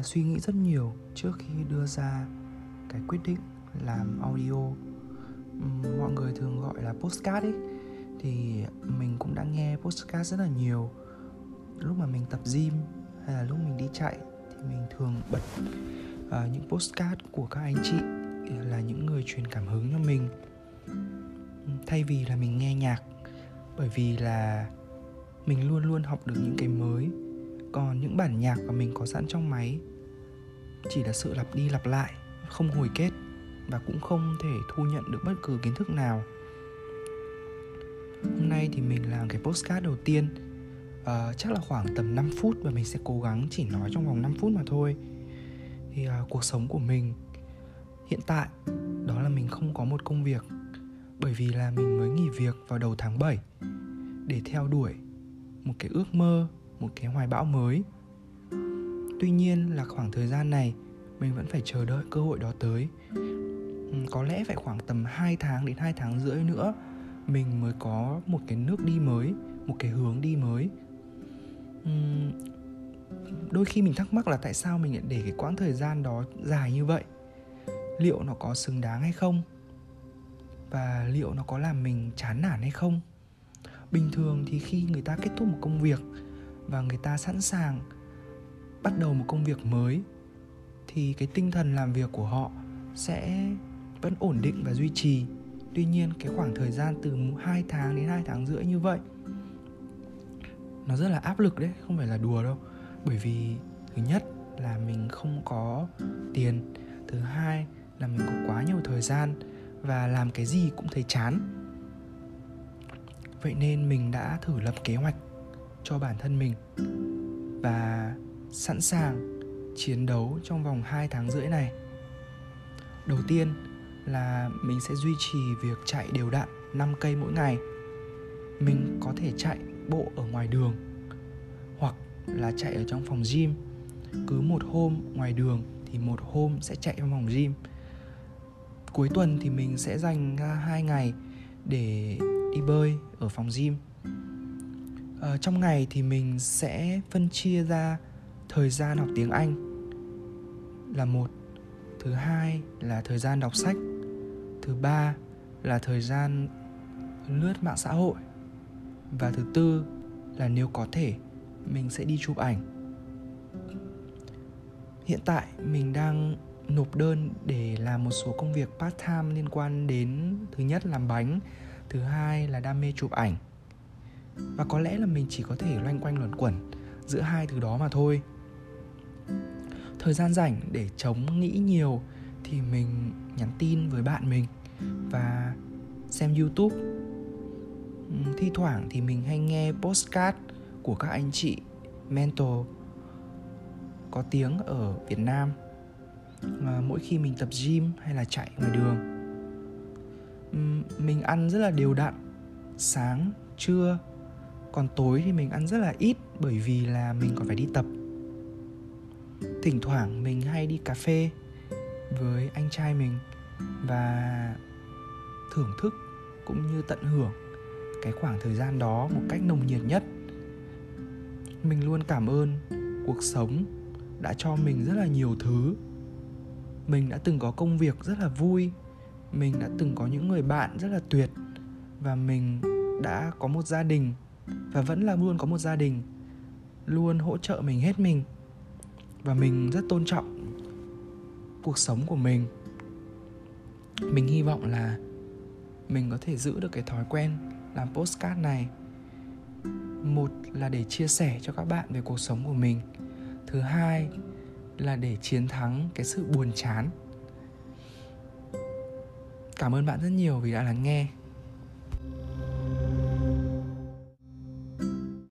đã suy nghĩ rất nhiều trước khi đưa ra cái quyết định làm audio. Mọi người thường gọi là postcard ấy. Thì mình cũng đã nghe postcard rất là nhiều. Lúc mà mình tập gym hay là lúc mình đi chạy thì mình thường bật uh, những postcard của các anh chị là những người truyền cảm hứng cho mình. Thay vì là mình nghe nhạc bởi vì là mình luôn luôn học được những cái mới còn những bản nhạc mà mình có sẵn trong máy. Chỉ là sự lặp đi lặp lại không hồi kết và cũng không thể thu nhận được bất cứ kiến thức nào. Hôm nay thì mình làm cái postcard đầu tiên. Uh, chắc là khoảng tầm 5 phút và mình sẽ cố gắng chỉ nói trong vòng 5 phút mà thôi. Thì uh, cuộc sống của mình hiện tại đó là mình không có một công việc bởi vì là mình mới nghỉ việc vào đầu tháng 7 để theo đuổi một cái ước mơ, một cái hoài bão mới. Tuy nhiên là khoảng thời gian này mình vẫn phải chờ đợi cơ hội đó tới. Ừ, có lẽ phải khoảng tầm 2 tháng đến 2 tháng rưỡi nữa mình mới có một cái nước đi mới, một cái hướng đi mới. Ừ, đôi khi mình thắc mắc là tại sao mình lại để cái quãng thời gian đó dài như vậy liệu nó có xứng đáng hay không và liệu nó có làm mình chán nản hay không bình thường thì khi người ta kết thúc một công việc và người ta sẵn sàng bắt đầu một công việc mới, thì cái tinh thần làm việc của họ sẽ vẫn ổn định và duy trì. Tuy nhiên, cái khoảng thời gian từ 2 tháng đến 2 tháng rưỡi như vậy, nó rất là áp lực đấy, không phải là đùa đâu. Bởi vì thứ nhất là mình không có tiền, thứ hai là mình có quá nhiều thời gian và làm cái gì cũng thấy chán. Vậy nên mình đã thử lập kế hoạch cho bản thân mình và sẵn sàng chiến đấu trong vòng 2 tháng rưỡi này. Đầu tiên là mình sẽ duy trì việc chạy đều đặn 5 cây mỗi ngày. Mình có thể chạy bộ ở ngoài đường hoặc là chạy ở trong phòng gym. Cứ một hôm ngoài đường thì một hôm sẽ chạy trong phòng gym cuối tuần thì mình sẽ dành hai ngày để đi bơi ở phòng gym ờ, trong ngày thì mình sẽ phân chia ra thời gian học tiếng anh. Là một thứ hai là thời gian đọc sách. Thứ ba là thời gian lướt mạng xã hội. Và thứ tư là nếu có thể mình sẽ đi chụp ảnh. Hiện tại mình đang nộp đơn để làm một số công việc part time liên quan đến thứ nhất làm bánh thứ hai là đam mê chụp ảnh và có lẽ là mình chỉ có thể loanh quanh luẩn quẩn giữa hai thứ đó mà thôi. Thời gian rảnh để chống nghĩ nhiều thì mình nhắn tin với bạn mình và xem youtube. Thi thoảng thì mình hay nghe postcard của các anh chị mentor có tiếng ở việt nam. Mà mỗi khi mình tập gym hay là chạy ngoài đường mình ăn rất là đều đặn, sáng, trưa còn tối thì mình ăn rất là ít, bởi vì là mình còn phải đi tập. Thỉnh thoảng mình hay đi cà phê với anh trai mình và thưởng thức cũng như tận hưởng cái khoảng thời gian đó một cách nồng nhiệt nhất. Mình luôn cảm ơn cuộc sống đã cho mình rất là nhiều thứ. Mình đã từng có công việc rất là vui, mình đã từng có những người bạn rất là tuyệt và mình đã có một gia đình và vẫn là luôn có một gia đình, luôn hỗ trợ mình hết mình. Và mình rất tôn trọng cuộc sống của mình. Mình hy vọng là mình có thể giữ được cái thói quen làm postcard này. Một là để chia sẻ cho các bạn về cuộc sống của mình. Thứ hai là để chiến thắng cái sự buồn chán. Cảm ơn bạn rất nhiều vì đã lắng nghe.